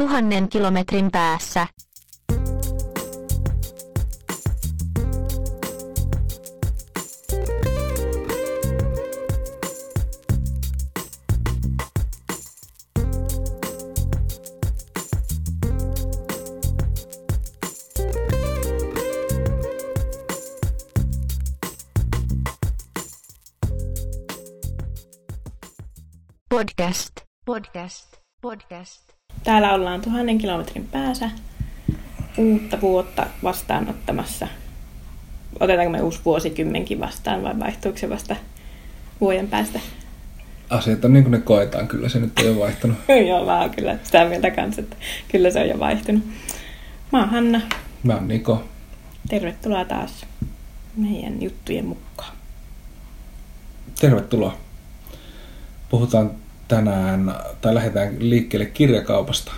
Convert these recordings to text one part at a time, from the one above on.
tuhannen kilometrin päässä. Podcast. Podcast. Podcast. Täällä ollaan tuhannen kilometrin päässä uutta vuotta vastaanottamassa. Otetaanko me uusi vuosikymmenkin vastaan vai vaihtuuko se vasta vuoden päästä? Asiat on niin kuin ne koetaan, kyllä se nyt ei ole vaihtunut. Joo, mä oon kyllä sitä mieltä kanssa, että kyllä se on jo vaihtunut. Mä oon Hanna. Mä oon Niko. Tervetuloa taas meidän juttujen mukaan. Tervetuloa. Puhutaan tänään, tai lähdetään liikkeelle kirjakaupasta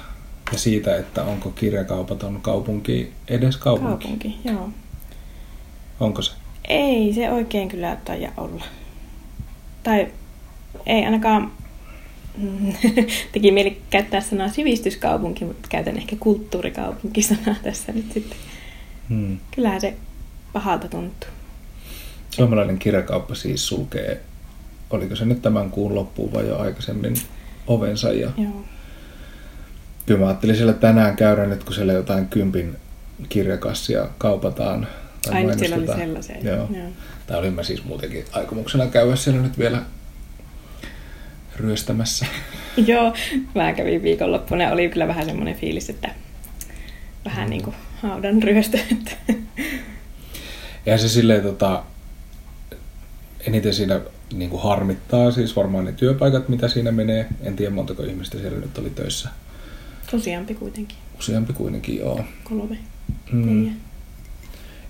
ja siitä, että onko kirjakaupaton kaupunki edes kaupunki. Kaupunki, joo. Onko se? Ei se oikein kyllä taida olla. Tai ei ainakaan teki mieli käyttää sanaa sivistyskaupunki, mutta käytän ehkä kulttuurikaupunkisanaa tässä nyt sitten. Hmm. Kyllähän se pahalta tuntuu. Suomalainen kirjakauppa siis sulkee, oliko se nyt tämän kuun loppuun vai jo aikaisemmin ovensa. Ja Joo. kyllä mä ajattelin siellä tänään käydä nyt, kun siellä jotain kympin kirjakassia kaupataan. tai Ai nyt siellä oli sellaisia. Joo. Joo. Tai olin mä siis muutenkin aikomuksena käydä siellä nyt vielä ryöstämässä. Joo, mä kävin viikonloppuna ja oli kyllä vähän semmoinen fiilis, että vähän niin kuin haudan ryöstö. Että Ja se silleen tota, eniten siinä niin kuin harmittaa siis varmaan ne työpaikat, mitä siinä menee. En tiedä montako ihmistä siellä nyt oli töissä. Useampi kuitenkin, Useampi kuitenkin, joo. kolme, Mm. neljä.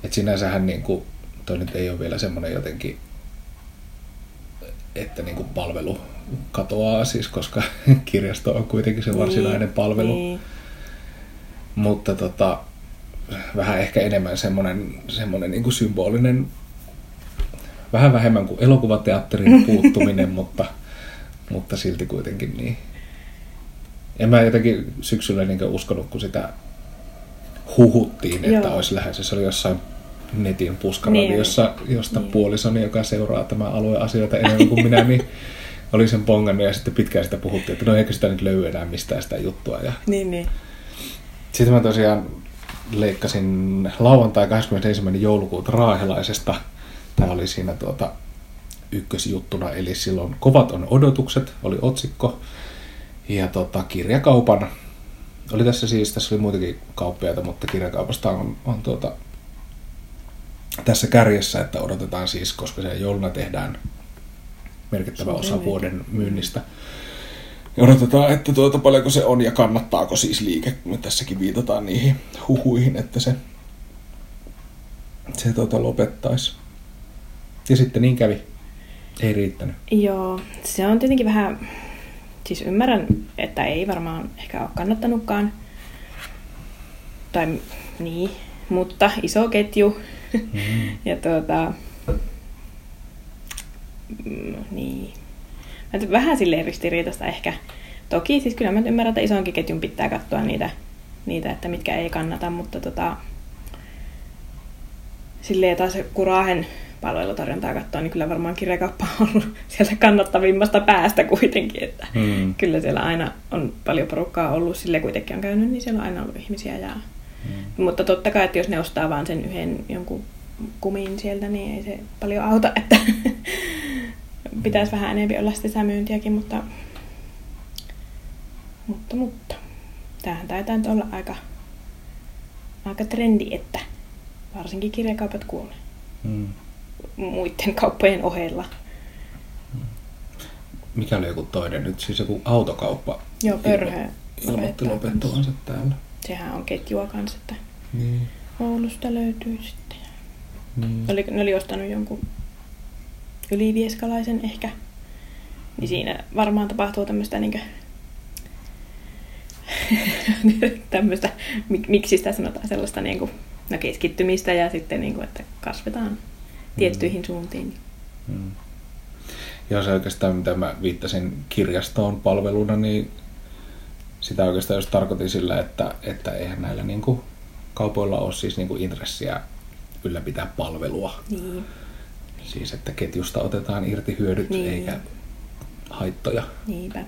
Et sinänsähän niin kuin, toi nyt ei ole vielä semmoinen jotenkin, että niin kuin palvelu katoaa siis, koska kirjasto on kuitenkin se varsinainen Niin, palvelu. Niin. Mutta tota, vähän ehkä enemmän semmoinen, semmoinen niin kuin symbolinen, vähän vähemmän kuin elokuvateatterin puuttuminen, mutta, mutta silti kuitenkin niin. En mä jotenkin syksyllä niin uskonut, kun sitä huhuttiin, että Joo. olisi lähes. Se oli jossain netin puskaradiossa, niin, josta Niin. puolisoni, joka seuraa tämän alueen asioita enemmän kuin minä, niin oli sen pongannut ja sitten pitkään sitä puhuttiin, että no eikö sitä nyt löydy enää mistään sitä juttua. Ja Niin, niin. sitten mä tosiaan leikkasin lauantai 21. joulukuuta Raahelaisesta. Tämä oli siinä tuota ykkösjuttuna, eli silloin Kovat on odotukset, oli otsikko. Ja tota, kirjakaupan, oli tässä siis, tässä oli muitakin kauppiaita, mutta kirjakaupasta on, on tuota, tässä kärjessä, että odotetaan siis, koska se jouluna tehdään merkittävä osa vuoden myynnistä. Ja odotetaan, että tuota, paljonko se on ja kannattaako siis liike. Me tässäkin viitataan niihin huhuihin, että se, se tuota, lopettaisi. Ja sitten niin kävi. Ei riittänyt. Joo, se on tietenkin vähän, siis ymmärrän, että ei varmaan ehkä ole kannattanutkaan. Tai niin, mutta iso ketju. Mm. ja tuota, mm, niin. Vähän silleen ristiriitasta ehkä. Toki siis kyllä mä ymmärrän, että isonkin ketjun pitää katsoa niitä, niitä että mitkä ei kannata, mutta tota, silleen taas kun Raahen palvelutarjontaa katsoo, niin kyllä varmaan kirjakauppa on ollut sieltä kannattavimmasta päästä kuitenkin, että Mm. kyllä siellä aina on paljon porukkaa ollut, sille kuitenkin on käynyt, niin siellä on aina ollut ihmisiä. Ja... Mm. Mutta totta kai, että jos ne ostaa vaan sen yhden jonkun kumin sieltä, niin ei se paljon auta, että pitäisi vähän enemmän olla sitä myyntiäkin, mutta, mutta, mutta. Tämähän taitaa nyt olla aika, aika trendi, että varsinkin kirjakaupat kuolee Mm. Muiden kauppojen ohella. Mikä oli joku toinen nyt? Siis joku autokauppa. Joo, pörhö Ilmoitti lopettavansa täällä. Sehän on ketjua kanssa, että Niin. Oulusta löytyy sitten. Niin. Oli, ne oli ostanut jonkun ylivieskalaisen ehkä. Niin siinä varmaan tapahtuu tämmöistä niinkö tämmöistä, mik- miksi sitä sanotaan sellaista niinku, no keskittymistä ja sitten niinku, että kasvetaan tiettyihin suuntiin. Mm. Ja se oikeastaan, mitä mä viittasin kirjastoon palveluna, niin sitä oikeastaan jos tarkoitin sillä, että, että eihän näillä niin kuin kaupoilla ole siis niin kuin intressiä ylläpitää palvelua. Niin. Siis että ketjusta otetaan irti hyödyt Niin. eikä haittoja. Niinpä.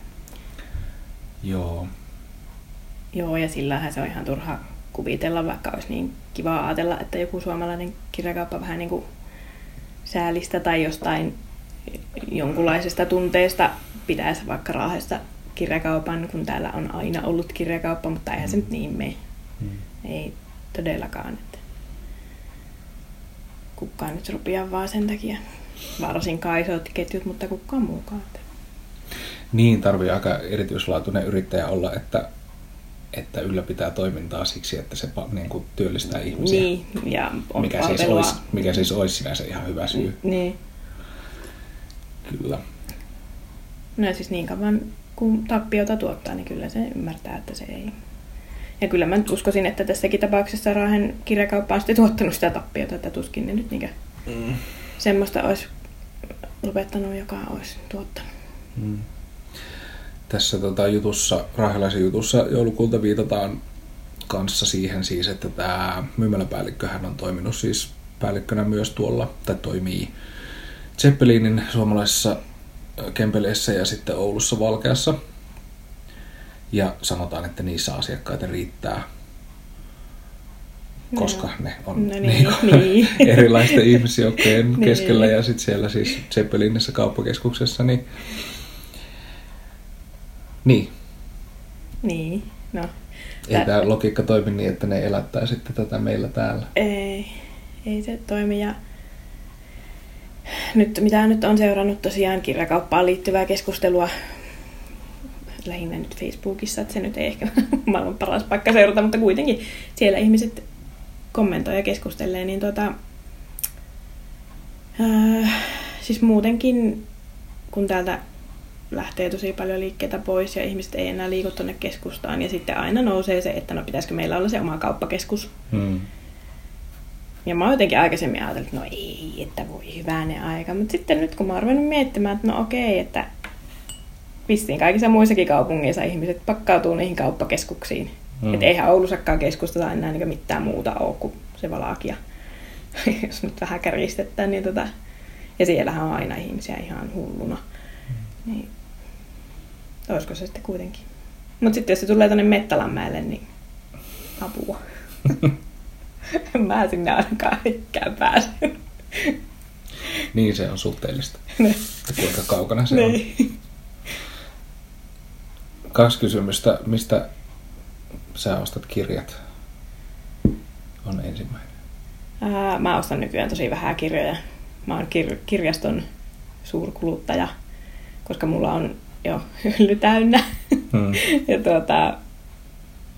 Joo. Joo, ja sillähän se on ihan turha kuvitella, vaikka olisi niin kiva ajatella, että joku suomalainen kirjakauppa vähän niin kuin säälistä tai jostain jonkunlaisesta tunteesta pitäisi vaikka Raahesta kirjakaupan, kun täällä on aina ollut kirjakauppa, mutta eihän se nyt niin mene. Mm. Ei todellakaan. Että kukaan nyt rupia vaan sen takia. Varsinkaan isot ketjut, mutta kukaan muukaan. Niin tarvii aika erityislaatuinen yrittäjä olla, että, että ylläpitää toimintaa siksi, että se niin kuin työllistää ihmisiä. Niin, ja on mikä, siis olisi, mikä siis olisi sinänsä ihan hyvä syy. Niin. Kyllä. No siis niin kauan kun tappiota tuottaa, niin kyllä se ymmärtää, että se ei. Ja kyllä mä nyt uskoisin, että tässäkin tapauksessa Raahen kirjakauppa on sitten tuottanut sitä tappiota, että tuskin ne nyt niinkö Mm. semmoista olisi lopettanut, joka olisi tuottanut. Mm. Tässä tota, jutussa, Rahelaisen jutussa joulukuulta viitataan kanssa siihen siis, että tämä myymäläpäällikköhän on toiminut siis päällikkönä myös tuolla, tai toimii Zeppelinin suomalaisessa ö, Kempeleissä ja sitten Oulussa Valkeassa. Ja sanotaan, että niissä asiakkaita riittää, koska Joo. ne on No no niin, niin, niin. erilaisten ihmisjoukkojen Niin. keskellä ja sitten siellä siis Zeppelinissä kauppakeskuksessa, niin niin, Niin, no. ei Tää- tämä logiikka toimi niin, että ne elättää sitten tätä meillä täällä. Ei, ei se toimi. Ja nyt, mitä nyt on seurannut tosiaan kirjakauppaan liittyvää keskustelua lähinnä nyt Facebookissa, että se nyt ei ehkä maailman paras paikka seurata, mutta kuitenkin siellä ihmiset kommentoi ja keskustelee, niin tota, ää, siis muutenkin kun täältä lähtee tosi paljon liikkeitä pois ja ihmiset ei enää liiku tuonne keskustaan ja sitten aina nousee se, että no pitäisikö meillä olla se oma kauppakeskus. Hmm. Ja mä oon jotenkin aikaisemmin ajatellut, että no ei, että voi hyvänen aika. Mutta sitten nyt kun mä oon ruvennut miettimään, että no okei, että vissiin kaikissa muissakin kaupungeissa ihmiset pakkautuu niihin kauppakeskuksiin. Mm. Mm. Että eihän Oulussakaan keskustata enää niin mitään muuta ole kuin se valakia. Jos nyt vähän kärjistetään, niin tota... Ja siellähän on aina ihmisiä ihan hulluna. Niin olisiko se sitten kuitenkin. Mutta sitten jos se tulee tuonne Mettälanmäelle, niin apua. en mä sinne ainakaan ikään pääse. Niin se on suhteellista. Ne. Että kuinka kaukana se on. Niin. Kaksi kysymystä. Mistä sä ostat kirjat? On ensimmäinen. Ää, mä ostan nykyään tosi vähän kirjoja. Mä oon kir- kirjaston suurkuluttaja, koska mulla on jo hylly täynnä. Hmm. ja tuota,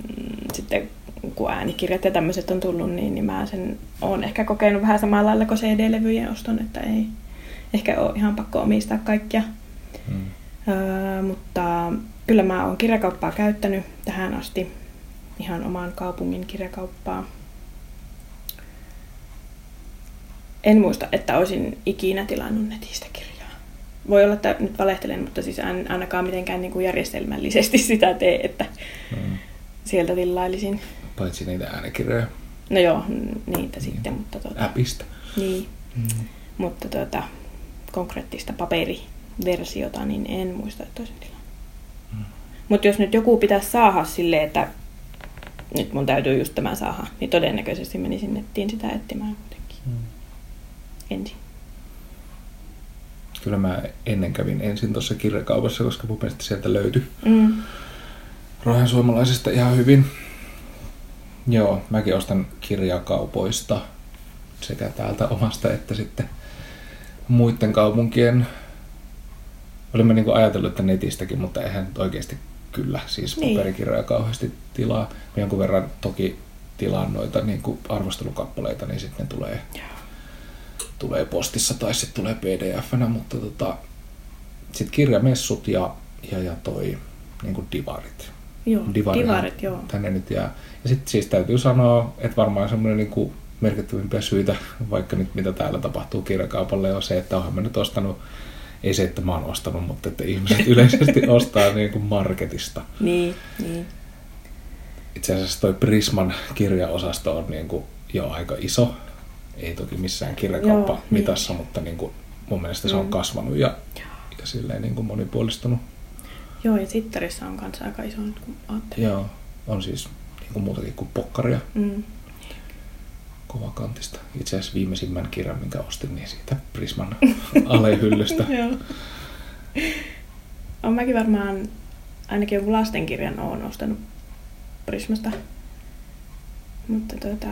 mm, sitten kun äänikirjat ja tämmöiset on tullut, niin, niin mä sen oon ehkä kokenut vähän samalla lailla kuin CD-levyjen oston, että ei ehkä ole ihan pakko omistaa kaikkia. Hmm. Öö, mutta kyllä mä oon kirjakauppaa käyttänyt tähän asti, ihan oman kaupungin kirjakauppaa. En muista, että olisin ikinä tilannut netistä kirjaa. Voi olla, että nyt valehtelen, mutta siis en ainakaan mitenkään niin kuin järjestelmällisesti sitä tee, että Hmm. sieltä tilailisin. Paitsi niitä äänikirjoja No joo, niitä sitten, mutta tuota, appista. niin, Hmm. mutta tuota, konkreettista paperiversiota, niin en muista, että olisin tilannut. Mm. Mutta jos nyt joku pitäisi saada silleen, että nyt mun täytyy just tämä saada, niin todennäköisesti menisin nettiin sitä etsimään kuitenkin Hmm. ensin. Kyllä mä ennen kävin ensin tuossa kirjakaupassa, koska mun mielestä sieltä löytyi Mm. Rohan suomalaisesta ihan hyvin. Joo, mäkin ostan kirjakaupoista sekä täältä omasta että sitten muiden kaupunkien. Olimme niin ajatellut, että netistäkin, mutta eihän nyt oikeasti kyllä. Siis Niin. paperikirjoja kauheasti tilaa. Jonkun verran toki tilaan noita niin kuin arvostelukappaleita, niin sitten ne tulee, tulee postissa tai sitten tulee pdf-nä, mutta tota, sitten kirjamessut ja, ja, ja toi niin kuin divarit. Joo, Divarihan divarit, joo. Tänne nyt jää. Ja sitten siis täytyy sanoa, että varmaan semmoinen niin kuin merkittävimpiä syitä, vaikka nyt mitä täällä tapahtuu kirjakaupalle, on se, että oonhan mä nyt ostanut ei se, että mä oon ostanut, mutta että ihmiset yleisesti ostaa niin kuin marketista. Niin, niin. Itse asiassa toi Prisman kirjaosasto on niin kuin jo aika iso. Ei toki missään kirjakauppa Joo, mitassa, mutta niin kuin mun mielestä se on Mm. kasvanut ja, ja silleen niin kuin monipuolistunut. Joo, ja Sittarissa on kanssa aika iso nyt, kun ajattelin. Joo, on siis niin kuin muutakin kuin pokkaria Mm. kovakantista. Itse asiassa viimeisimmän kirjan, minkä ostin, niin siitä Prisman alehyllystä. Joo. On mäkin varmaan ainakin jonkun lastenkirjan oon ostanut Prismasta. Mutta tuota,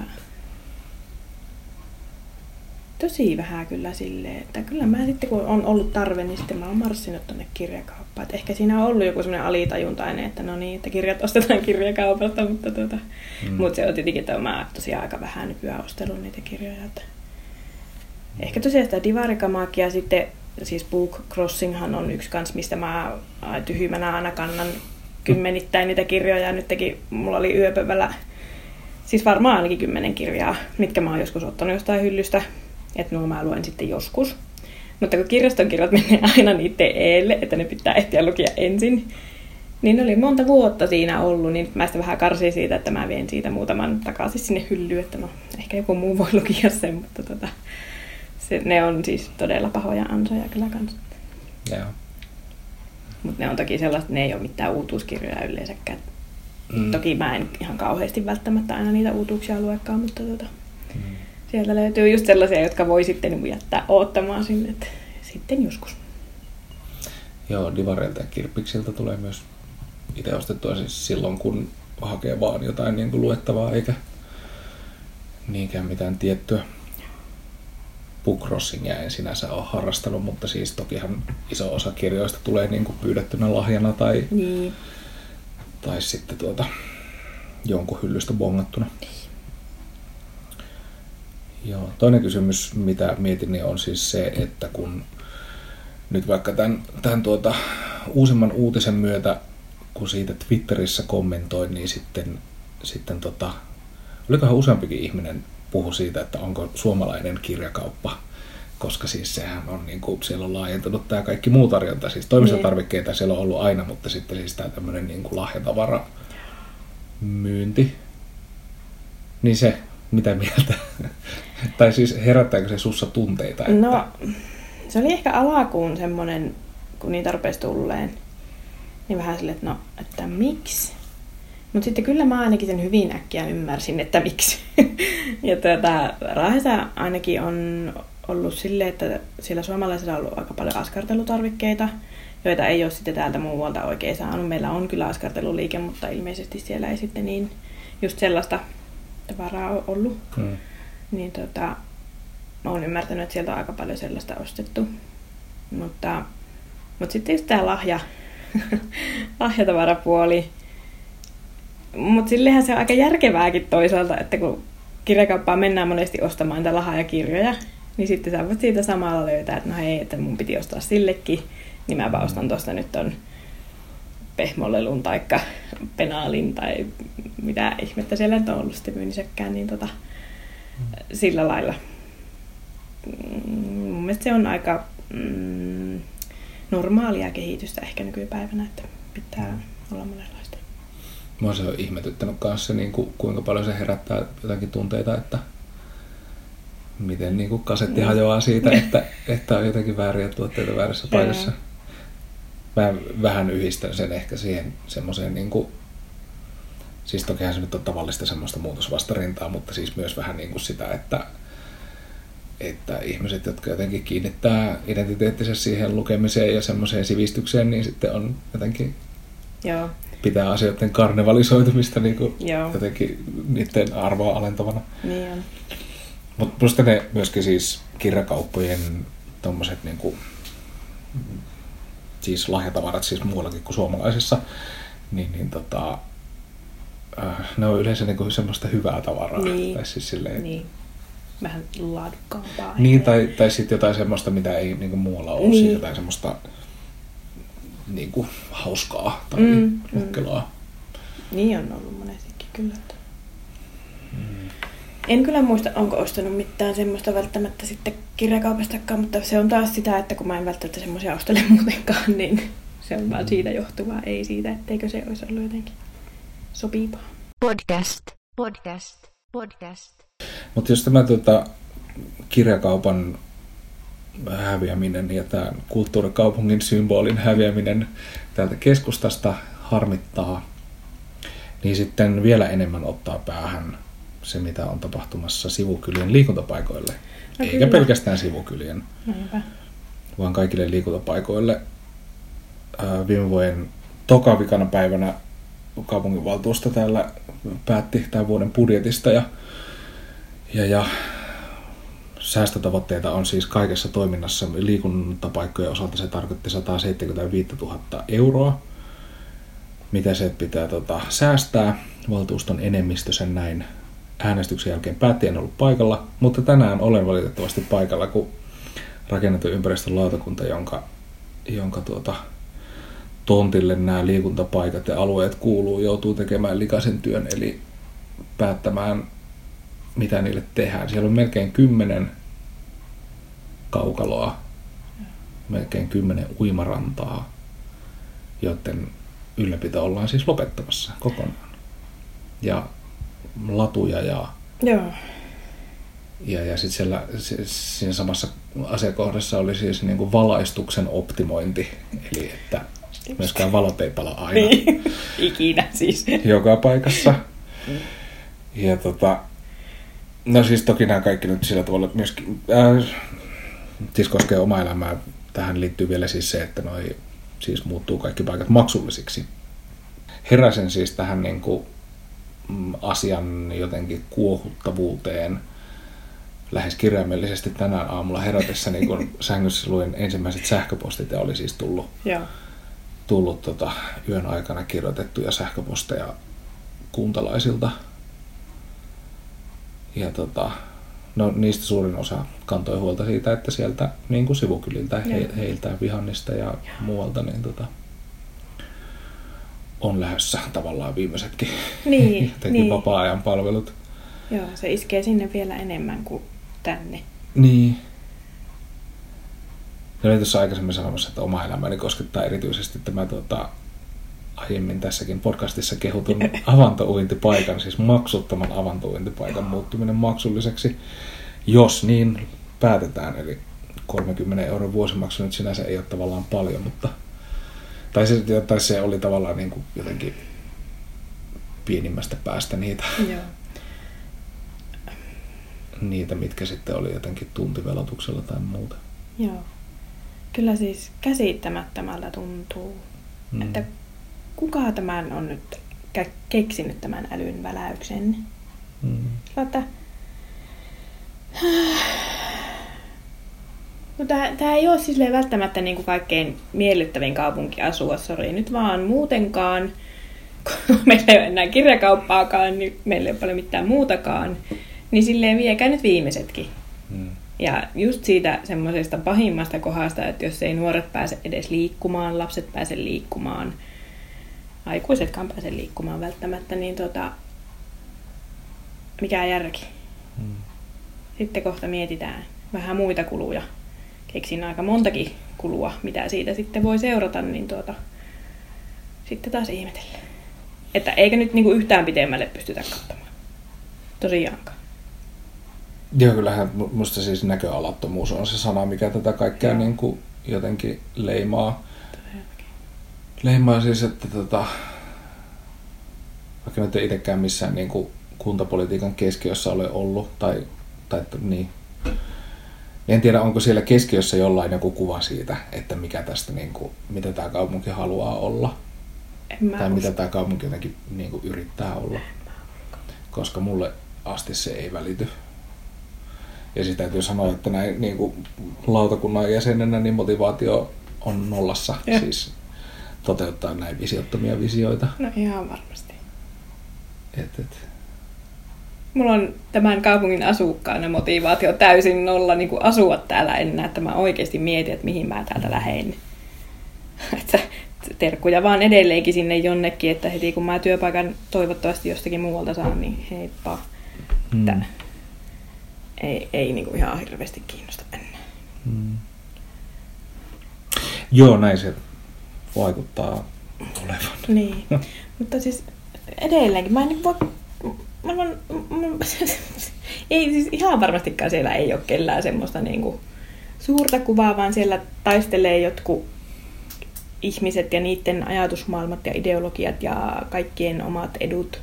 tosi vähän kyllä silleen, että kyllä mä sitten kun on ollut tarve, niin sitten mä oon marssinut tonne kirjakauppaan. Et ehkä siinä on ollut joku semmoinen alitajuntainen, että no niin, että kirjat ostetaan kirjakaupasta, mutta tuota, Mm. mutta se on tietenkin, että mä tosiaan aika vähän nykyään ostellut niitä kirjoja. Että Ehkä tosiaan sitä divarikamaakia sitten, siis Book Crossinghan on yksi kans, mistä mä ai, tyhmänä aina kannan kymmenittäin niitä kirjoja. Nytkin mulla oli yöpövällä, siis varmaan ainakin kymmenen kirjaa, mitkä mä oon joskus ottanut jostain hyllystä. Että nuo mä luen sitten joskus. Mutta kun kirjaston kirjat menee aina niiden eelle, että ne pitää ehtiä lukia ensin, niin ne oli monta vuotta siinä ollut, niin mä sitten vähän karsin siitä, että mä vien siitä muutaman takaisin sinne hyllyyn, että no ehkä joku muu voi lukia sen, mutta tota, se, ne on siis todella pahoja ansoja kyllä kanssa. Joo. Mutta ne on toki sellaiset, ne ei ole mitään uutuuskirjoja yleensäkään. Mm. Toki mä en ihan kauheasti välttämättä aina niitä uutuuksia luekaan, mutta tota. Sieltä löytyy just sellaisia, jotka voi sitten jättää oottamaan sinne, että sitten joskus. Joo, Divareilta ja Kirppiksiltä tulee myös itse ostettua siis silloin, kun hakee vaan jotain niin kuin luettavaa, eikä niinkään mitään tiettyä. Bookcrossingia en sinänsä ole harrastanut, mutta siis tokihan iso osa kirjoista tulee niin kuin pyydettynä lahjana tai, Niin. tai sitten tuota, jonkun hyllystä bongattuna. Joo, toinen kysymys, mitä mietin, niin on siis se, että kun nyt vaikka tämän, tämän tuota, uusimman uutisen myötä, kun siitä Twitterissä kommentoin, niin sitten, sitten tota, olikohan useampikin ihminen puhu siitä, että onko suomalainen kirjakauppa, koska siis sehän on, niin kuin, siellä on laajentunut tämä kaikki muu tarjonta, siis toimistotarvikkeita siellä on ollut aina, mutta sitten siis tämä tämmöinen niin kuin lahjatavara myynti, niin se, mitä mieltä? Tai siis herättääkö se sussa tunteita? Että... No, se oli ehkä alakuun semmoinen, kun niitä rupesi tulleen, niin vähän silleen, että no, että miksi? Mutta sitten kyllä mä ainakin sen hyvin äkkiä ymmärsin, että miksi. ja tuota, Raahessa ainakin on ollut silleen, että siellä suomalaisilla on ollut aika paljon askartelutarvikkeita, joita ei ole sitten täältä muualta oikein saanut. Meillä on kyllä askarteluliike, mutta ilmeisesti siellä ei sitten niin just sellaista tavaraa ole ollut. Hmm. Niin tota, mä oon ymmärtänyt, että sieltä on aika paljon sellaista ostettu. Mutta, mutta sitten just tää lahja, lahjatavarapuoli. Mutta sillehän se on aika järkevääkin toisaalta, että kun kirjakauppaan mennään monesti ostamaan niitä lahjakirjoja, niin sitten sä voit siitä samalla löytää, että no hei, että mun piti ostaa sillekin, niin mäpä ostan tuosta nyt ton pehmolelun tai penaalin tai mitä ihmettä siellä on ollut sitten myynnissäkään, niin tota, sillä lailla. Mm, Mun mielestä se on aika mm, normaalia kehitystä ehkä nykypäivänä, että pitää olla monenlaista. Mua se on ihmetyttänyt kanssa, niin kuin, kuinka paljon se herättää jotakin tunteita, että miten niin kuin kasetti Mm. hajoaa siitä, että, että on jotenkin vääriä tuotteita väärässä paikassa. Mä vähän yhdistän sen ehkä siihen semmoiseen, niin kuin, siis tokihan se nyt on tavallista semmoista muutosvastarintaa, mutta siis myös vähän niin kuin sitä, että, että ihmiset, jotka jotenkin kiinnittää identiteettinsä siihen lukemiseen ja semmoiseen sivistykseen, niin sitten on jotenkin Joo, pitää asioiden karnevalisoitumista niin kuin Joo. jotenkin niiden arvoa alentavana. niin on. Mutta plus ne myöskin siis kirjakauppojen tommoset niin kuin, siis lahjatavarat siis muuallakin kuin suomalaisissa, niin, niin tota, ne on yleensä niin kuin semmoista hyvää tavaraa. Niin. Tai siis silleen, niin. Vähän laadukkaampaa. niin tai, tai sitten jotain semmoista, mitä ei niin kuin muualla ole, Niin. niin. jotain semmoista niin kuin hauskaa tai Mm, mm, mm. Niin on ollut monestikin kyllä. Että... En kyllä muista, onko ostanut mitään semmoista välttämättä sitten kirjakaupastakaan, mutta se on taas sitä, että kun mä en välttämättä semmoisia ostele muutenkaan, niin se on vaan siitä johtuvaa, ei siitä, etteikö se olisi ollut jotenkin sopivaa. Podcast. Podcast. Podcast. Mutta jos tämä tota, kirjakaupan häviäminen ja tämä kulttuurikaupungin symbolin häviäminen täältä keskustasta harmittaa, niin sitten vielä enemmän ottaa päähän se, mitä on tapahtumassa sivukylien liikuntapaikoille. No Eikä kyllä. pelkästään sivukylien, Näinpä. vaan kaikille liikuntapaikoille. Ää, Viime vuoden tokavikana päivänä kaupunginvaltuusto täällä päätti tämän vuoden budjetista ja, ja, ja säästötavoitteita on siis kaikessa toiminnassa. Liikuntapaikkojen osalta se tarkoitti 175 000 euroa. Mitä se pitää tota, säästää? Valtuuston enemmistö sen näin äänestyksen jälkeen päätti, en ollut paikalla, mutta tänään olen valitettavasti paikalla, kun rakennettu ympäristön lautakunta, jonka, jonka tuota, tontille nämä liikuntapaikat ja alueet kuuluu, joutuu tekemään likaisen työn, eli päättämään, mitä niille tehdään. Siellä on melkein kymmenen kaukaloa, melkein kymmenen uimarantaa, joiden ylläpito ollaan siis lopettamassa kokonaan. Ja latuja ja Joo. ja, ja sitten siellä si- siinä samassa asiakohdassa oli siis niin kuin valaistuksen optimointi, eli että myöskään valot ei pala aina Niin. Ikinä siis. joka paikassa. Ja tota, no siis toki nämä kaikki nyt sillä tavalla myöskin, äh, siis koskee omaa elämää. Tähän liittyy vielä siis se, että noi siis muuttuu kaikki paikat maksullisiksi. Heräsin siis tähän niin kuin, mm, asian jotenkin kuohuttavuuteen lähes kirjaimellisesti tänään aamulla herätessä, niin kun sängyssä luin ensimmäiset sähköpostit ja oli siis tullut Joo. Tullut tota, yön aikana kirjoitettuja sähköposteja kuntalaisilta. Ja tota, no, niistä suurin osa kantoi huolta siitä, että sieltä niin kuin sivukyliltä, he, heiltä, vihannista ja muualta, niin tota, on lähdössä tavallaan viimeisetkin Niin, jotenkin niin. vapaa-ajan palvelut. Joo, se iskee sinne vielä enemmän kuin tänne. Niin. Ja olin tuossa aikaisemmin sanomassa, että oma elämäni koskettaa erityisesti tämä tuota, aiemmin tässäkin podcastissa kehutun avantouintipaikan, siis maksuttoman avantouintipaikan muuttuminen maksulliseksi, jos niin päätetään. Eli 30 euron vuosimaksu nyt sinänsä ei ole tavallaan paljon, mutta tai se, tai se oli tavallaan niin kuin jotenkin pienimmästä päästä niitä, Joo. niitä, mitkä sitten oli jotenkin tuntivelotuksella tai muuta. Joo. Kyllä siis käsittämättömältä tuntuu, Mm. että kuka tämän on nyt keksinyt tämän älyn väläyksen. Mm. Että... No tää ei ole siis välttämättä niinku kaikkein miellyttävin kaupunki asua, sori nyt vaan muutenkaan. Kun meillä ei ole enää kirjakauppaakaan, niin meillä ei ole paljon mitään muutakaan. Niin silleen viekää nyt viimeisetkin. Ja just siitä semmoisesta pahimmasta kohdasta, että jos ei nuoret pääse edes liikkumaan, lapset pääse liikkumaan, aikuisetkaan pääse liikkumaan välttämättä, niin tota, mikä järki. Mm. Sitten kohta mietitään vähän muita kuluja. Keksin aika montakin kulua, mitä siitä sitten voi seurata, niin tuota, sitten taas ihmetellä. Että eikä nyt niinku yhtään pitemmälle pystytä katsomaan. Tosiaankaan. Joo, kyllähän mu- musta siis näköalattomuus on se sana, mikä tätä kaikkea Joo. niin kuin jotenkin leimaa. Leimaa siis, että tota, vaikka nyt ei itsekään missään niin kuin kuntapolitiikan keskiössä ole ollut, tai, tai että, niin, en tiedä, onko siellä keskiössä jollain joku kuva siitä, että mikä tästä, niin kuin, mitä tämä kaupunki haluaa olla, En mä tai mitä usko. tämä kaupunki jotenkin niin kuin yrittää olla. Koska mulle asti se ei välity. Ja sitä täytyy sanoa, että näin niin kuin lautakunnan jäsenenä niin motivaatio on nollassa. Joo. Siis toteuttaa näin visiottomia visioita. No ihan varmasti. Et, et. Mulla on tämän kaupungin asukkaana motivaatio täysin nolla niin kuin asua täällä enää, että mä oikeasti mietin, että mihin mä täältä lähden. Että terkkuja vaan edelleenkin sinne jonnekin, että heti kun mä työpaikan toivottavasti jostakin muualta saan, niin heippa. Mm. Ei, ei niin kuin ihan hirveästi kiinnosta enää. Mm. Joo, näin se vaikuttaa olevan. Niin, mutta siis edelleenkin, mä en niin voi, mä, mä, mä, ei siis ihan varmastikaan siellä ei ole kellään semmoista niin kuin suurta kuvaa, vaan siellä taistelee jotkut ihmiset ja niiden ajatusmaailmat ja ideologiat ja kaikkien omat edut.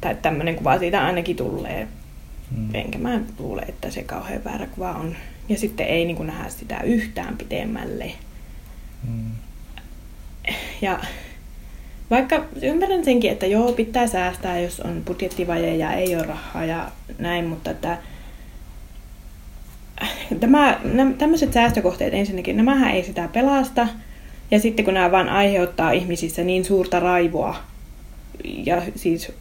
Tai tämmöinen kuva siitä ainakin tulee. Mm. Enkä mä luule, että se kauhean väärä kuva on. Ja sitten ei niin kuin nähdä sitä yhtään pitemmälle. Mm. Ja vaikka ymmärrän senkin, että joo, pitää säästää, jos on budjettivaje ja ei ole rahaa ja näin, mutta että tämä, nämä, tämmöiset säästökohteet ensinnäkin, nämähän ei sitä pelasta. Ja sitten kun nämä vaan aiheuttaa ihmisissä niin suurta raivoa, ja siis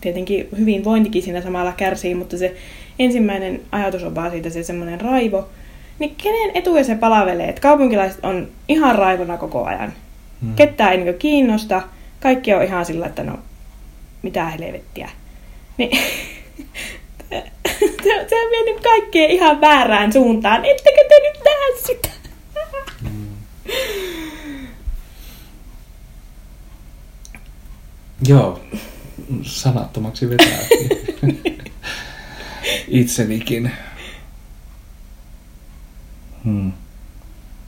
tietenkin hyvinvointikin siinä samalla kärsii, mutta se ensimmäinen ajatus on vaan siitä se semmoinen raivo, niin kenen etuja se palavelee? Että kaupunkilaiset on ihan raivona koko ajan. Hmm. Ketään ei niin kiinnosta. Kaikki on ihan sillä, että no, mitä helvettiä. Niin, se, on vienyt kaikkea ihan väärään suuntaan. Ettekö te nyt näe sitä? Hmm. Joo, sanattomaksi vetää itsenikin. Hmm.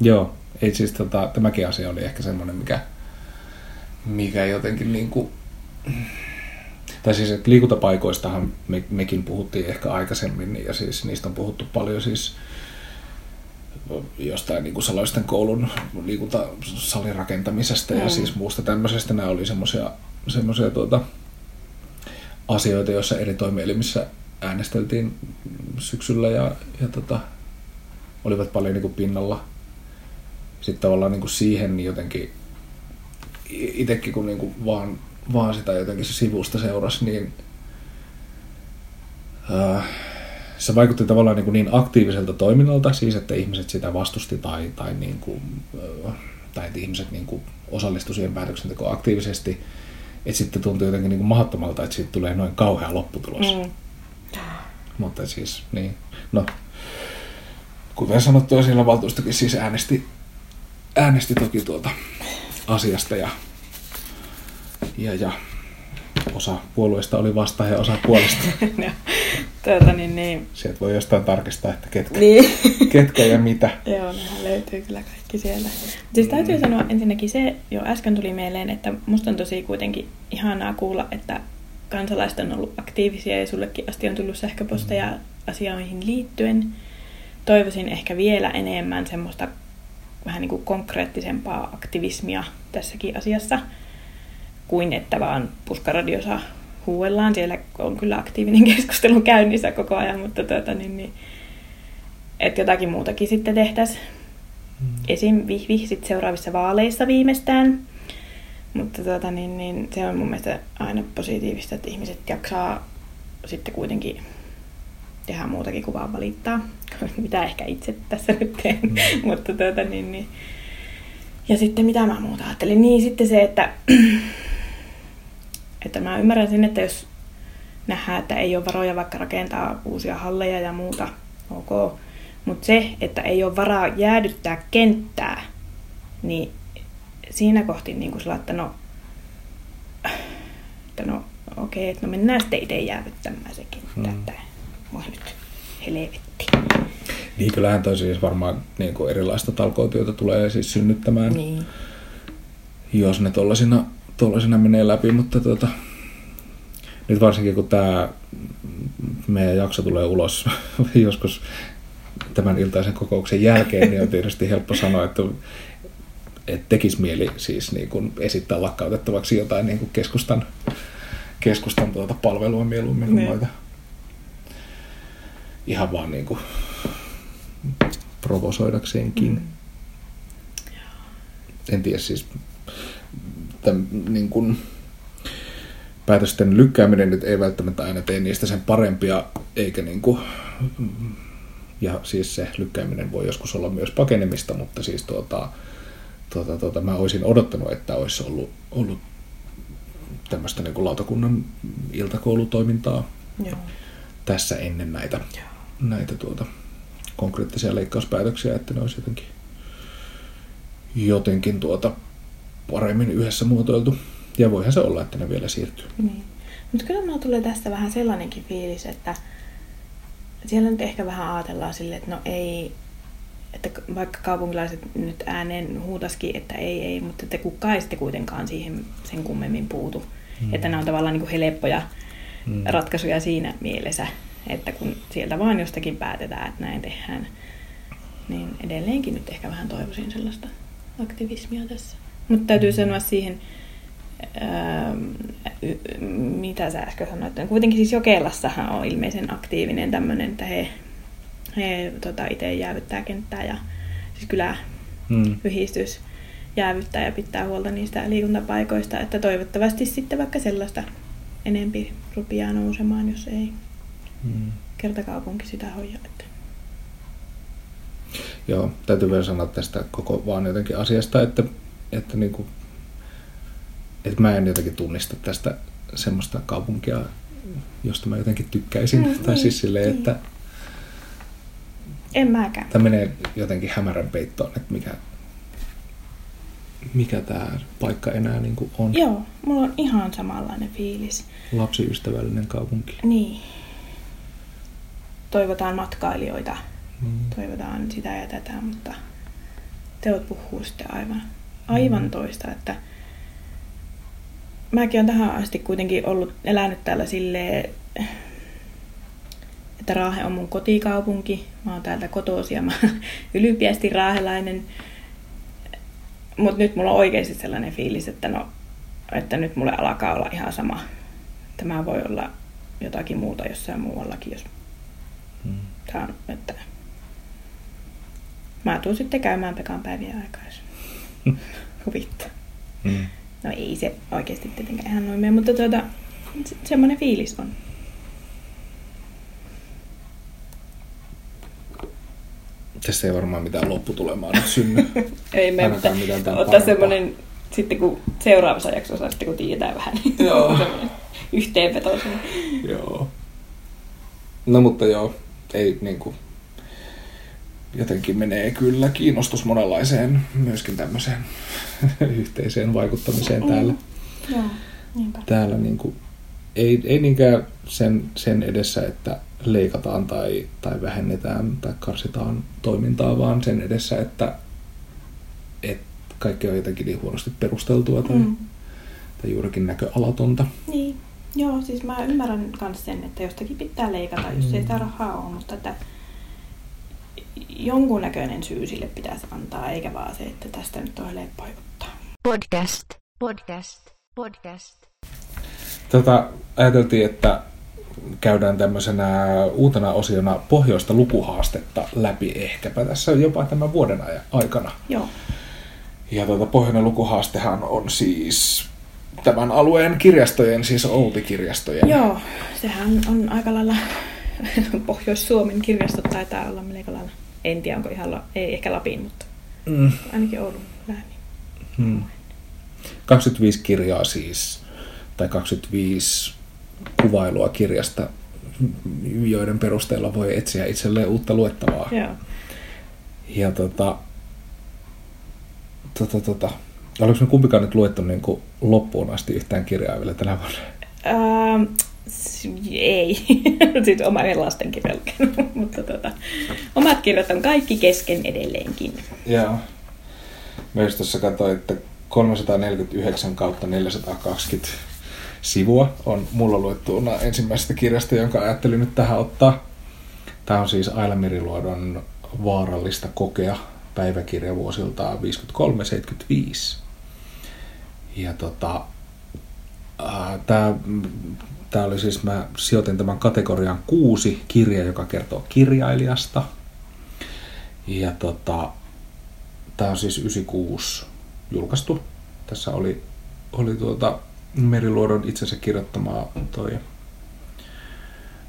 Joo, ei siis tota, tämäkin asia oli ehkä semmoinen, mikä, mikä jotenkin niin kuin, tai siis että liikuntapaikoistahan me, mekin puhuttiin ehkä aikaisemmin ja siis niistä on puhuttu paljon siis jostain niin kuin Saloisten koulun liikuntasalin rakentamisesta mm. ja siis muusta tämmöisestä. Nämä oli semmoisia semmoisia tuota, asioita, joissa eri toimielimissä äänesteltiin syksyllä ja, ja tota, olivat paljon niin kuin pinnalla. Sitten tavallaan niin kuin siihen niin jotenkin itsekin kun niin kuin vaan, vaan sitä jotenkin se sivusta seurasi, niin ää, se vaikutti tavallaan niin, kuin niin aktiiviselta toiminnalta, siis että ihmiset sitä vastusti tai, tai, niin kuin, tai että ihmiset niin kuin osallistu siihen päätöksentekoon aktiivisesti, että sitten tuntuu jotenkin niin kuin mahdottomalta, että siitä tulee noin kauhea lopputulos. Mm. Mutta siis, niin, no, kuten sanottu, siellä valtuustokin siis äänesti, äänesti toki tuota asiasta ja, ja, ja osa puolueista oli vasta ja osa puolesta. tuota, niin, niin. Sieltä voi jostain tarkistaa, että ketkä, niin. ketkä ja mitä. Joo, nehän löytyy kyllä kaikki siellä. Siis täytyy mm. sanoa ensinnäkin se, jo äsken tuli mieleen, että musta on tosi kuitenkin ihanaa kuulla, että kansalaiset on ollut aktiivisia ja sullekin asti on tullut sähköposteja mm. asioihin liittyen. Toivoisin ehkä vielä enemmän semmoista vähän niin kuin konkreettisempaa aktivismia tässäkin asiassa, kuin että vaan puskaradiossa huuellaan. Siellä on kyllä aktiivinen keskustelu käynnissä koko ajan, mutta tuota, niin, niin, että jotakin muutakin sitten tehtäisiin. Mm. Esim. vihvi sit seuraavissa vaaleissa viimeistään. Mutta tuota, niin, niin, se on mun mielestä aina positiivista, että ihmiset jaksaa sitten kuitenkin tehdä muutakin kuin vaan valittaa, mitä ehkä itse tässä nyt teen. Mm. Mutta tuota, niin, niin. Ja sitten mitä mä muuta ajattelin, niin sitten se, että että mä ymmärrän sen, että jos nähdään, että ei ole varoja vaikka rakentaa uusia halleja ja muuta, ok. Mutta se, että ei ole varaa jäädyttää kenttää, niin siinä kohti niin kuin sillä, että no, että no okei, okay, että no mennään sitten itse jäädyttämään se kenttä, hmm. että nyt helvetti. Niin kyllähän toi siis varmaan niin kuin erilaista talkootyötä tulee siis synnyttämään, niin. jos ne tollasina tuollaisena menee läpi, mutta tuota, nyt varsinkin kun tämä meidän jakso tulee ulos joskus tämän iltaisen kokouksen jälkeen, niin on tietysti helppo sanoa, että, että tekisi mieli siis niin kuin esittää lakkautettavaksi jotain niin kuin keskustan, keskustan tuota palvelua mieluummin kuin noita ihan vaan niin kuin provosoidakseenkin. Mm. En tiedä siis, tämän, niin kuin, päätösten lykkääminen nyt ei välttämättä aina tee niistä sen parempia, eikä niin kuin, ja siis se lykkääminen voi joskus olla myös pakenemista, mutta siis tuota, tuota, tuota, mä olisin odottanut, että olisi ollut, ollut tämmöistä niin kuin lautakunnan iltakoulutoimintaa. Joo. tässä ennen näitä, näitä tuota, konkreettisia leikkauspäätöksiä, että ne olisi jotenkin, jotenkin tuota, paremmin yhdessä muotoiltu. Ja voihan se olla, että ne vielä siirtyy. Niin. Mutta kyllä mulla tulee tästä vähän sellainenkin fiilis, että siellä nyt ehkä vähän ajatellaan silleen, että no ei, että vaikka kaupunkilaiset nyt ääneen huutaskin, että ei, ei, mutta että kukaan ei sitten kuitenkaan siihen sen kummemmin puutu. Mm. Että nämä on tavallaan niin kuin helppoja mm. ratkaisuja siinä mielessä, että kun sieltä vaan jostakin päätetään, että näin tehdään, niin edelleenkin nyt ehkä vähän toivoisin sellaista aktivismia tässä. Mutta täytyy sanoa siihen, ää, y- mitä sä äsken sanoit, kuitenkin siis Jokelassahan on ilmeisen aktiivinen tämmöinen, että he, he tota, itse jäävyttää kenttää ja siis kyllä Mm. yhdistys jäävyttää ja pitää huolta niistä liikuntapaikoista, että toivottavasti sitten vaikka sellaista enempi rupeaa nousemaan, jos ei Mm. kertakaupunki sitä hoida. Että. Joo, täytyy vielä sanoa tästä koko vaan jotenkin asiasta, että, että, niin kuin, että mä en jotenkin tunnista tästä semmoista kaupunkia, josta mä jotenkin tykkäisin. Mm, tai niin, siis silleen, niin. että En mäkään. tämä menee jotenkin hämärän peittoon, että mikä, mikä tämä paikka enää niin kuin on. Joo, mulla on ihan samanlainen fiilis. Lapsiystävällinen kaupunki. Niin. Toivotaan matkailijoita, Mm. toivotaan sitä ja tätä, mutta teot puhuu sitten aivan, aivan Mm. toista, että mäkin olen tähän asti kuitenkin ollut, elänyt täällä silleen, että Raahe on mun kotikaupunki. Mä oon täältä kotoisin ja mä oon ylpeästi raahelainen. Mutta nyt mulla on oikeasti sellainen fiilis, että, no, että nyt mulle alkaa olla ihan sama. Tämä voi olla jotakin muuta jossain muuallakin, jos Mm. tää on, että mä tuun sitten käymään Pekan päivien aikaa, huvittaa. Mm. No ei se oikeasti tietenkään ihan noin mene, mutta tuota, se, semmoinen fiilis on. Tässä ei varmaan mitään lopputulemaa nyt synny. Ei me, mutta ottaa semmoinen, sitten kun seuraavassa jaksossa, sitten kun tiedetään vähän, niin Joo. yhteenveto. joo. No mutta joo, ei niinku... Jotenkin menee kyllä kiinnostus monenlaiseen, myöskin tämmöiseen yhteiseen vaikuttamiseen täällä. Joo, niinpä. Täällä niinku, ei, ei niinkään sen, sen edessä, että leikataan tai, tai vähennetään tai karsitaan toimintaa, vaan sen edessä, että, että kaikki on jotenkin niin huonosti perusteltua tai, Mm. tai juurikin näköalatonta. Niin, joo, siis mä ymmärrän myös sen, että jostakin pitää leikata, jos ei Mm. sitä rahaa ole, mutta että jonkunnäköinen syy sille pitäisi antaa, eikä vaan se, että tästä nyt on helppo ottaa. podcast, podcast, podcast. Tota, ajateltiin, että käydään tämmöisenä uutena osiona pohjoista lukuhaastetta läpi ehkäpä tässä jopa tämän vuoden aikana. Joo, Ja tuota, pohjoinen lukuhaastehan on siis tämän alueen kirjastojen, siis Outi-kirjastojen. joo, sehän on aika lailla Pohjois-Suomen kirjastot taitaa olla melko lailla. En tiedä, onko ihan, ei ehkä Lapin, mutta Mm. ainakin Oulun lääni. Mm. 25 kirjaa siis, tai 25 kuvailua kirjasta, joiden perusteella voi etsiä itselleen uutta luettavaa. Joo. Ja tota, tota, tota, oliko me kumpikaan nyt luettu niin kuin loppuun asti yhtään kirjaa vielä tänä vuonna? Ähm, ei, siis omien lasten kirjan mutta tota, omat kirjat on kaikki kesken edelleenkin. Joo. Just tuossa katsoin, että 349 kautta 420 sivua on mulla luettuna ensimmäisestä kirjasta, jonka ajattelin nyt tähän ottaa. Tämä on siis Aila Meriluodon vaarallista kokea päiväkirja vuosilta 53-75. Ja tota, tämä, tämä oli siis, mä sijoitin tämän kategorian kuusi kirja, joka kertoo kirjailijasta. Ja tota, tämä on siis 96 julkaistu. Tässä oli, oli tuota Meriluodon itsensä kirjoittamaa toi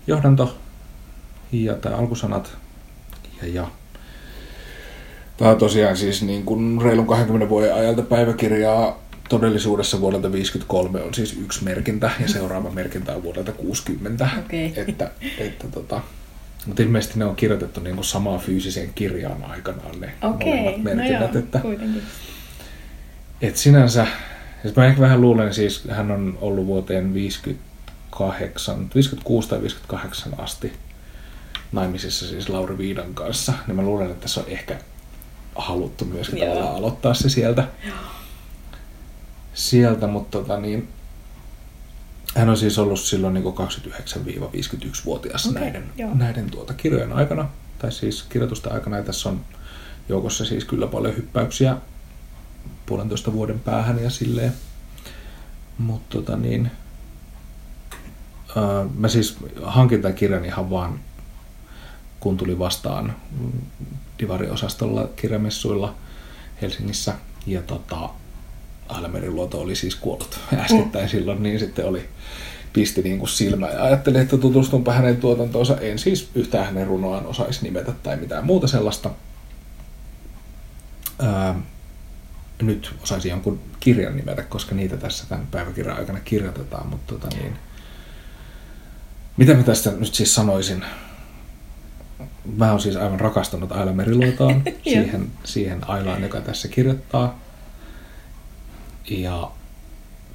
johdanto ja tai alkusanat ja, ja. Tämä on tosiaan siis niin kuin reilun 20 vuoden ajalta päiväkirjaa todellisuudessa vuodelta 53 on siis yksi merkintä ja seuraava merkintä on vuodelta 60. Okei. Että, että tota, mutta ilmeisesti ne on kirjoitettu niin samaan fyysiseen kirjaan aikanaan ne Okei, molemmat no merkinnät. joo, että, kuitenkin. et sinänsä, siis mä ehkä vähän luulen, siis hän on ollut vuoteen 58, 56 tai 58 asti naimisissa siis Lauri Viidan kanssa, niin mä luulen, että se on ehkä haluttu myöskin Joo. tavallaan aloittaa se sieltä. Sieltä, mutta tota niin, hän on siis ollut silloin niin 29-51-vuotias Okei, näiden, joo. näiden tuota kirjojen aikana, tai siis kirjoitusten aikana, ja tässä on joukossa siis kyllä paljon hyppäyksiä puolentoista vuoden päähän ja silleen. Mutta tota niin, ää, mä siis hankin tämän kirjan ihan vaan, kun tuli vastaan Divari-osastolla kirjamessuilla Helsingissä. Ja tota, Aila Meriluoto oli siis kuollut äskettäin silloin, niin sitten oli pisti niin kuin silmä ja ajattelin, että tutustunpa hänen tuotantoonsa. En siis yhtään hänen runoaan osaisi nimetä tai mitään muuta sellaista. Ää, nyt osaisin jonkun kirjan nimetä, koska niitä tässä tämän päiväkirjan aikana kirjoitetaan, mutta tota niin, mitä mä tästä nyt siis sanoisin? Mä oon siis aivan rakastunut Aila Meriluotoon, siihen, siihen Ailaan, joka tässä kirjoittaa. Ja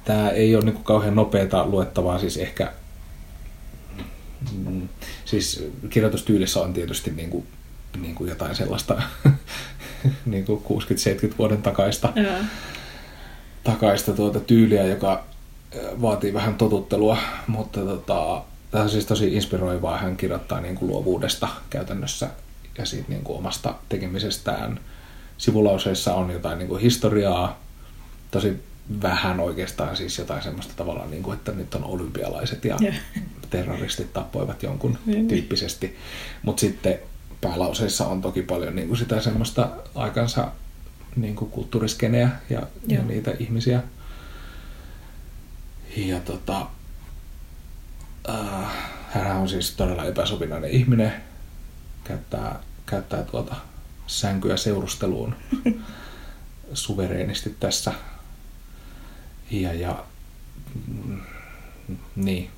tämä ei ole niin kauhean nopeata luettavaa, siis ehkä mm, siis kirjoitustyylissä on tietysti niin kuin, niin kuin jotain sellaista niin kuin 60-70 vuoden takaista, Joo. takaista tuota tyyliä, joka vaatii vähän totuttelua, mutta tota, tämä on siis tosi inspiroivaa. Hän kirjoittaa niin kuin luovuudesta käytännössä ja siitä niin kuin omasta tekemisestään. Sivulauseissa on jotain niin kuin historiaa, tosi vähän oikeastaan siis jotain semmoista tavallaan, niin kuin, että nyt on olympialaiset ja Joo. terroristit tappoivat jonkun Niin. tyyppisesti. Mutta sitten päälauseissa on toki paljon niin kuin sitä semmoista aikansa niin kuin kulttuuriskeneä ja, ja niitä ihmisiä. Ja tota, äh, hän on siis todella epäsovinnainen ihminen, käyttää, käyttää tuota sänkyä seurusteluun suvereenisti tässä. Ja, ja niin,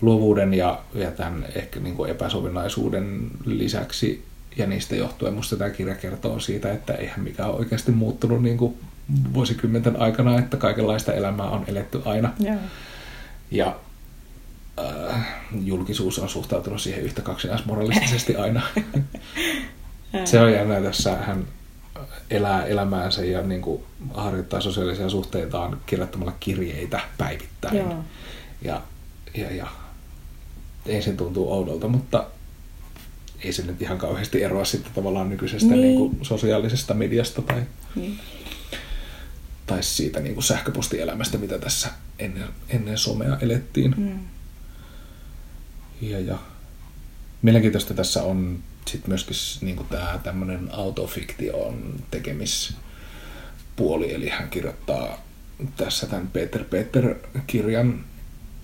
luovuuden ja, ja tämän ehkä niin kuin epäsovinnaisuuden lisäksi ja niistä johtuen musta tämä kirja kertoo siitä, että eihän mikään ole oikeasti muuttunut niin kuin vuosikymmenten aikana, että kaikenlaista elämää on eletty aina. Joo. Ja äh, julkisuus on suhtautunut siihen yhtä kaksinaismoralistisesti aina. Se on jännä, tässä hän elää elämäänsä ja niin kuin harjoittaa sosiaalisia suhteitaan kirjoittamalla kirjeitä päivittäin. Joo. Ja, ja, ja ensin tuntuu oudolta, mutta ei se nyt ihan kauheasti eroa sitten tavallaan nykyisestä Niin. niin. Kuin sosiaalisesta mediasta tai, Niin. tai siitä niin kuin sähköpostielämästä, mitä tässä ennen, ennen somea elettiin. Mm. Ja, ja mielenkiintoista tässä on sitten myöskin niin tämä tämmöinen autofiktion tekemispuoli, eli hän kirjoittaa tässä tämän Peter Peter-kirjan,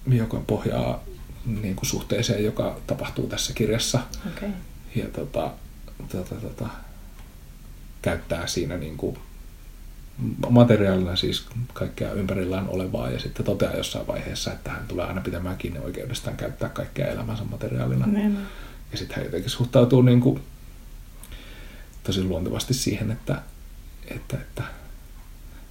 joka pohjaa niin kuin suhteeseen, joka tapahtuu tässä kirjassa. Okei. Ja tota, tota, tota, käyttää siinä niin kuin materiaalina siis kaikkea ympärillään olevaa ja sitten toteaa jossain vaiheessa, että hän tulee aina pitämään kiinni oikeudestaan käyttää kaikkea elämänsä materiaalina. Nimenomaan. Ja sitten hän jotenkin suhtautuu niin kuin tosi luontevasti siihen, että, että, että,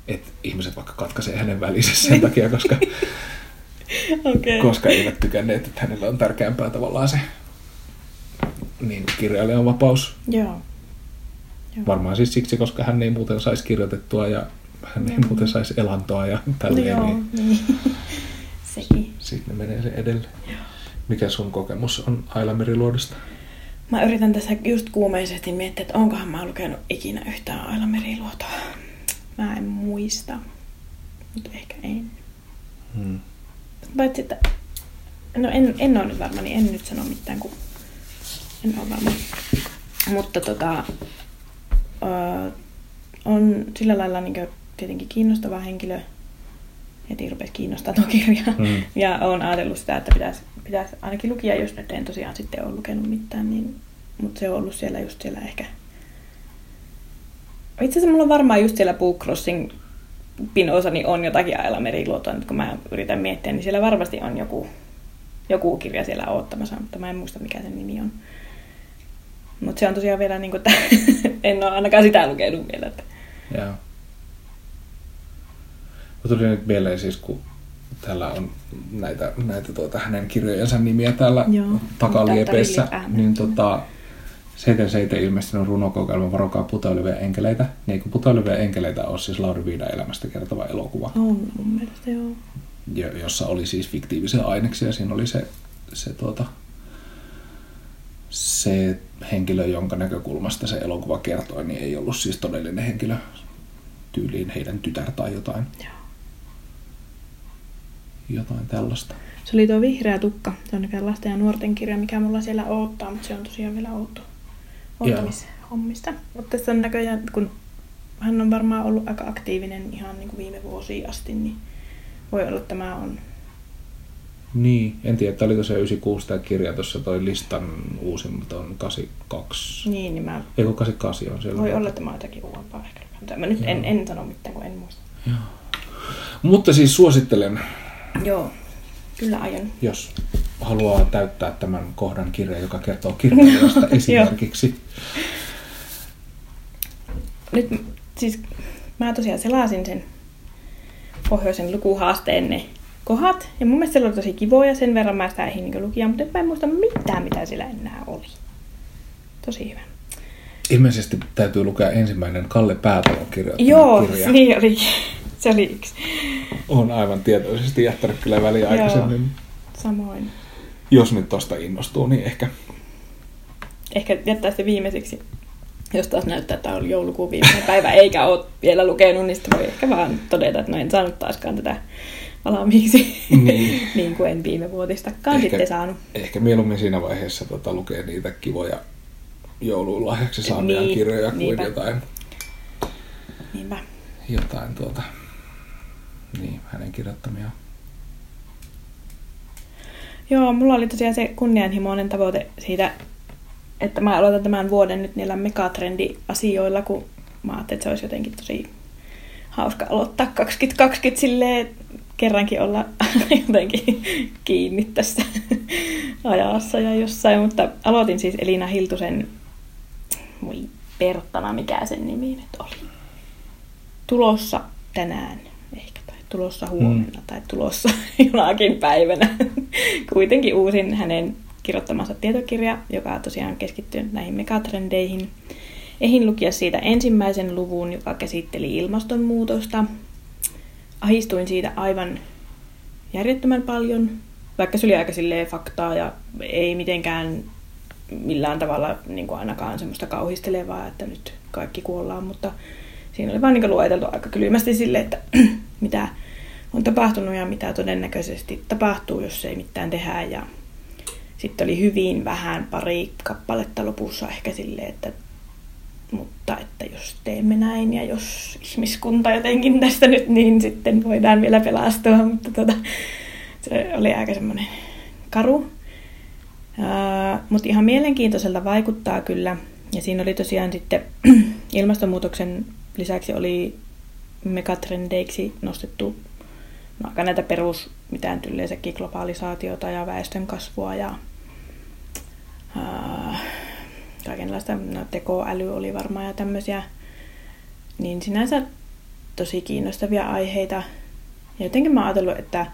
että ihmiset vaikka katkaisee hänen välissä sen takia, koska, Okei. koska eivät tykänneet, että hänellä on tärkeämpää tavallaan se niin kirjailijan vapaus. Joo. Joo. Varmaan siis siksi, koska hän ei muuten saisi kirjoitettua ja hän ei Mm. muuten saisi elantoa ja tälleen, Joo, niin niin. Sekin. sitten ne menee se edelle. Mikä sun kokemus on Aila Meriluodosta? Mä yritän tässä just kuumeisesti miettiä, että onkohan mä lukenut ikinä yhtään Aila Meriluotoa. Mä en muista. Mutta ehkä ei. Hmm. Paitsi, että... No en, en ole nyt varma, niin en nyt sano mitään, kun en ole varma. Mutta tota... Öö, on sillä lailla niin tietenkin kiinnostava henkilö. Heti rupesi kiinnostaa tuo kirja. Mm. Ja olen ajatellut sitä, että pitäisi, pitäisi ainakin lukia, jos nyt en tosiaan sitten ole lukenut mitään. Niin, mutta se on ollut siellä just siellä ehkä... Itse asiassa mulla on varmaan just siellä Book Crossin pinosani on jotakin Aila Meriluotoa, nyt kun mä yritän miettiä, niin siellä varmasti on joku, joku kirja siellä oottamassa, mutta mä en muista mikä sen nimi on. Mutta se on tosiaan vielä niin kuin, että en ole ainakaan sitä lukenut vielä. Että. Joo. Mutta tuli nyt mieleen siis, kun täällä on näitä, näitä tuota, hänen kirjojensa nimiä täällä Joo. takaliepeissä, niin tota, 77 ilmestynyt runokokoelma Varokaa putoilevia enkeleitä. Niin eikö putoilevia enkeleitä ole siis Lauri Viidan elämästä kertova elokuva, On mun mielestä, joo. jo- jossa oli siis fiktiivisiä aineksia. Siinä oli se, se, tuota, se henkilö, jonka näkökulmasta se elokuva kertoi, niin ei ollut siis todellinen henkilö tyyliin heidän tytär tai jotain, joo. Jotain tällaista. Se oli tuo Vihreä tukka. Se on näköjään lasten ja nuorten kirja, mikä mulla siellä odottaa, mutta se on tosiaan vielä outo hommista. Mutta tässä on näköjään, kun hän on varmaan ollut aika aktiivinen ihan niin kuin viime vuosiin asti, niin voi olla, että tämä on... Niin, en tiedä, että oliko se 96 tämä kirja tuossa toi listan uusimmat on 82. Niin, niin mä... Eikö 88 on siellä? Voi olla, että tämä on jotakin uudempaa ehkä. Mä nyt en, en sano mitään, kun en muista. Mutta siis suosittelen, Joo, kyllä aion. jos haluaa täyttää tämän kohdan kirja, joka kertoo kirjailijasta esimerkiksi. Nyt siis mä tosiaan selasin sen pohjoisen lukuhaasteen ne kohdat. Ja mun mielestä siellä oli tosi kivoja, sen verran mä sitä ehdin niin lukia, mutta nyt mä en muista mitään, mitä siellä enää oli. Tosi hyvä. Ilmeisesti täytyy lukea ensimmäinen Kalle Päätalon kirjoittama Joo, kirja. niin oli. Se oli yksi. On aivan tietoisesti jättänyt kyllä väliaikaisemmin. Samoin. Jos nyt tosta innostuu, niin ehkä. Ehkä jättää se viimeiseksi. Jos taas näyttää, että on joulukuun viimeinen päivä, eikä ole vielä lukenut, niin sitten voi ehkä vaan todeta, että no en saanut taaskaan tätä valmiiksi. Niin. niin kuin en viime vuotistakaan Ehkä- sitten saanut. Ehkä mieluummin siinä vaiheessa tota, lukee niitä kivoja joululahjaksi saamia Niin, kirjoja kuin niinpä. jotain, Niinpä. jotain tuota, niin, hänen kirjoittamia. Joo, mulla oli tosiaan se kunnianhimoinen tavoite siitä, että mä aloitan tämän vuoden nyt niillä megatrendi-asioilla, kun mä ajattelin, että se olisi jotenkin tosi hauska aloittaa 2020 silleen, kerrankin olla jotenkin kiinni tässä ajassa ja jossain, mutta aloitin siis Elina Hiltusen, voi perttana, mikä sen nimi nyt oli, tulossa tänään tulossa huomenna, mm. tai tulossa jonakin päivänä. Kuitenkin uusin hänen kirjoittamansa tietokirja, joka tosiaan keskittyy näihin megatrendeihin. Ehin lukia siitä ensimmäisen luvun, joka käsitteli ilmastonmuutosta. Ahistuin siitä aivan järjettömän paljon, vaikka se oli aika silleen faktaa ja ei mitenkään millään tavalla niin kuin ainakaan semmoista kauhistelevaa, että nyt kaikki kuollaan, mutta siinä oli vaan niin lueteltu aika kylmästi sille, että mitä on tapahtunut ja mitä todennäköisesti tapahtuu, jos ei mitään tehdä. Ja sitten oli hyvin vähän pari kappaletta lopussa ehkä silleen, että mutta että jos teemme näin ja jos ihmiskunta jotenkin tästä nyt, niin sitten voidaan vielä pelastua. Mutta tota, se oli aika semmoinen karu. Uh, mutta ihan mielenkiintoiselta vaikuttaa kyllä. Ja siinä oli tosiaan sitten ilmastonmuutoksen lisäksi oli megatrendeiksi nostettu no, aika näitä perus mitään yleensäkin globalisaatiota ja väestön kasvua ja uh, kaikenlaista no, tekoäly oli varmaan ja tämmöisiä. Niin sinänsä tosi kiinnostavia aiheita. Ja jotenkin mä oon ajatellut, että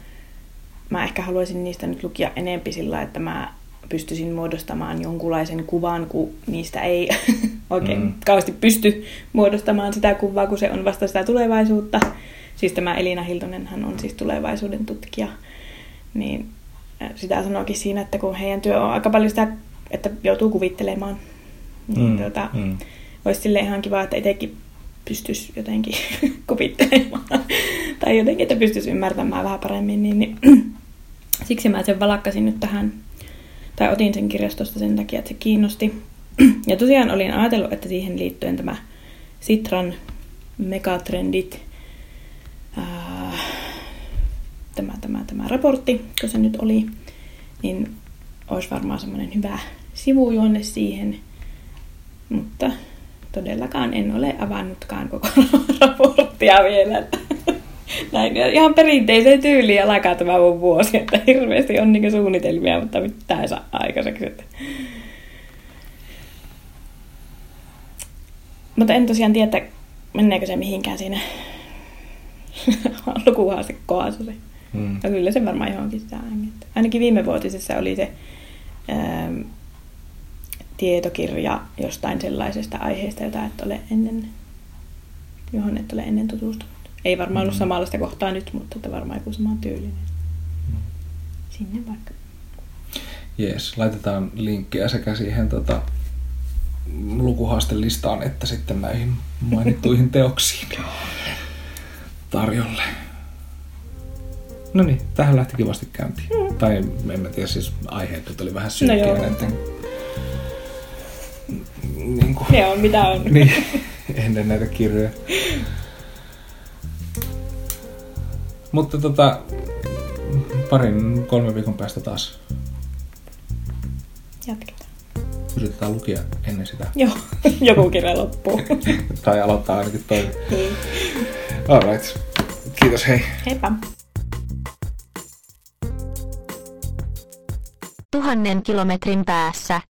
mä ehkä haluaisin niistä nyt lukia enempi sillä, että mä pystyisin muodostamaan jonkunlaisen kuvan, kun niistä ei oikein mm. kauheasti pysty muodostamaan sitä kuvaa, kun se on vasta sitä tulevaisuutta. Siis tämä Elina Hiltonen, hän on siis tulevaisuuden tutkija. Niin sitä sanoikin siinä, että kun heidän työ on aika paljon sitä, että joutuu kuvittelemaan, niin Mm, tota, mm. olisi sille ihan kiva, että itsekin pystyisi jotenkin kuvittelemaan. tai jotenkin, että pystyisi ymmärtämään vähän paremmin. Niin, niin siksi mä sen valakkasin nyt tähän, tai otin sen kirjastosta sen takia, että se kiinnosti. ja tosiaan olin ajatellut, että siihen liittyen tämä Sitran megatrendit, ää, tämä, tämä, tämä raportti, kun se nyt oli, niin olisi varmaan semmoinen hyvä sivujuonne siihen. Mutta todellakaan en ole avannutkaan koko raporttia vielä. Näin, ihan perinteiseen tyyliin alkaa tämä mun vuosi, että hirveästi on niinku suunnitelmia, mutta mitään ei saa aikaiseksi. Että. Mutta en tosiaan tiedä, meneekö se mihinkään siinä lukuhaastekohdassa. Mm. Ja kyllä se varmaan johonkin sitä Ainakin viime vuotisessa oli se ää, tietokirja jostain sellaisesta aiheesta, jota et ole ennen, johon et ole ennen tutustunut. Ei varmaan ollut Mm. samanlaista kohtaa nyt, mutta että varmaan joku sama tyylinen. Sinne vaikka. Jees, laitetaan linkkiä sekä siihen tota, lukuhaastelistaan että sitten näihin mainittuihin teoksiin tarjolle. No niin, tähän lähti kivasti käyntiin. Mm. Tai en mä tiedä, siis aiheet nyt oli vähän synkkiä joo. näiden... Niin kuin, Ne on mitä on. niin, ennen näitä kirjoja. Mutta tota, parin, kolmen viikon päästä taas Jatketaan. yritetään lukea ennen sitä. Joo, joku kirja loppuu. tai aloittaa ainakin toinen. niin. Alright. Kiitos, hei. Heippa. Tuhannen kilometrin päässä.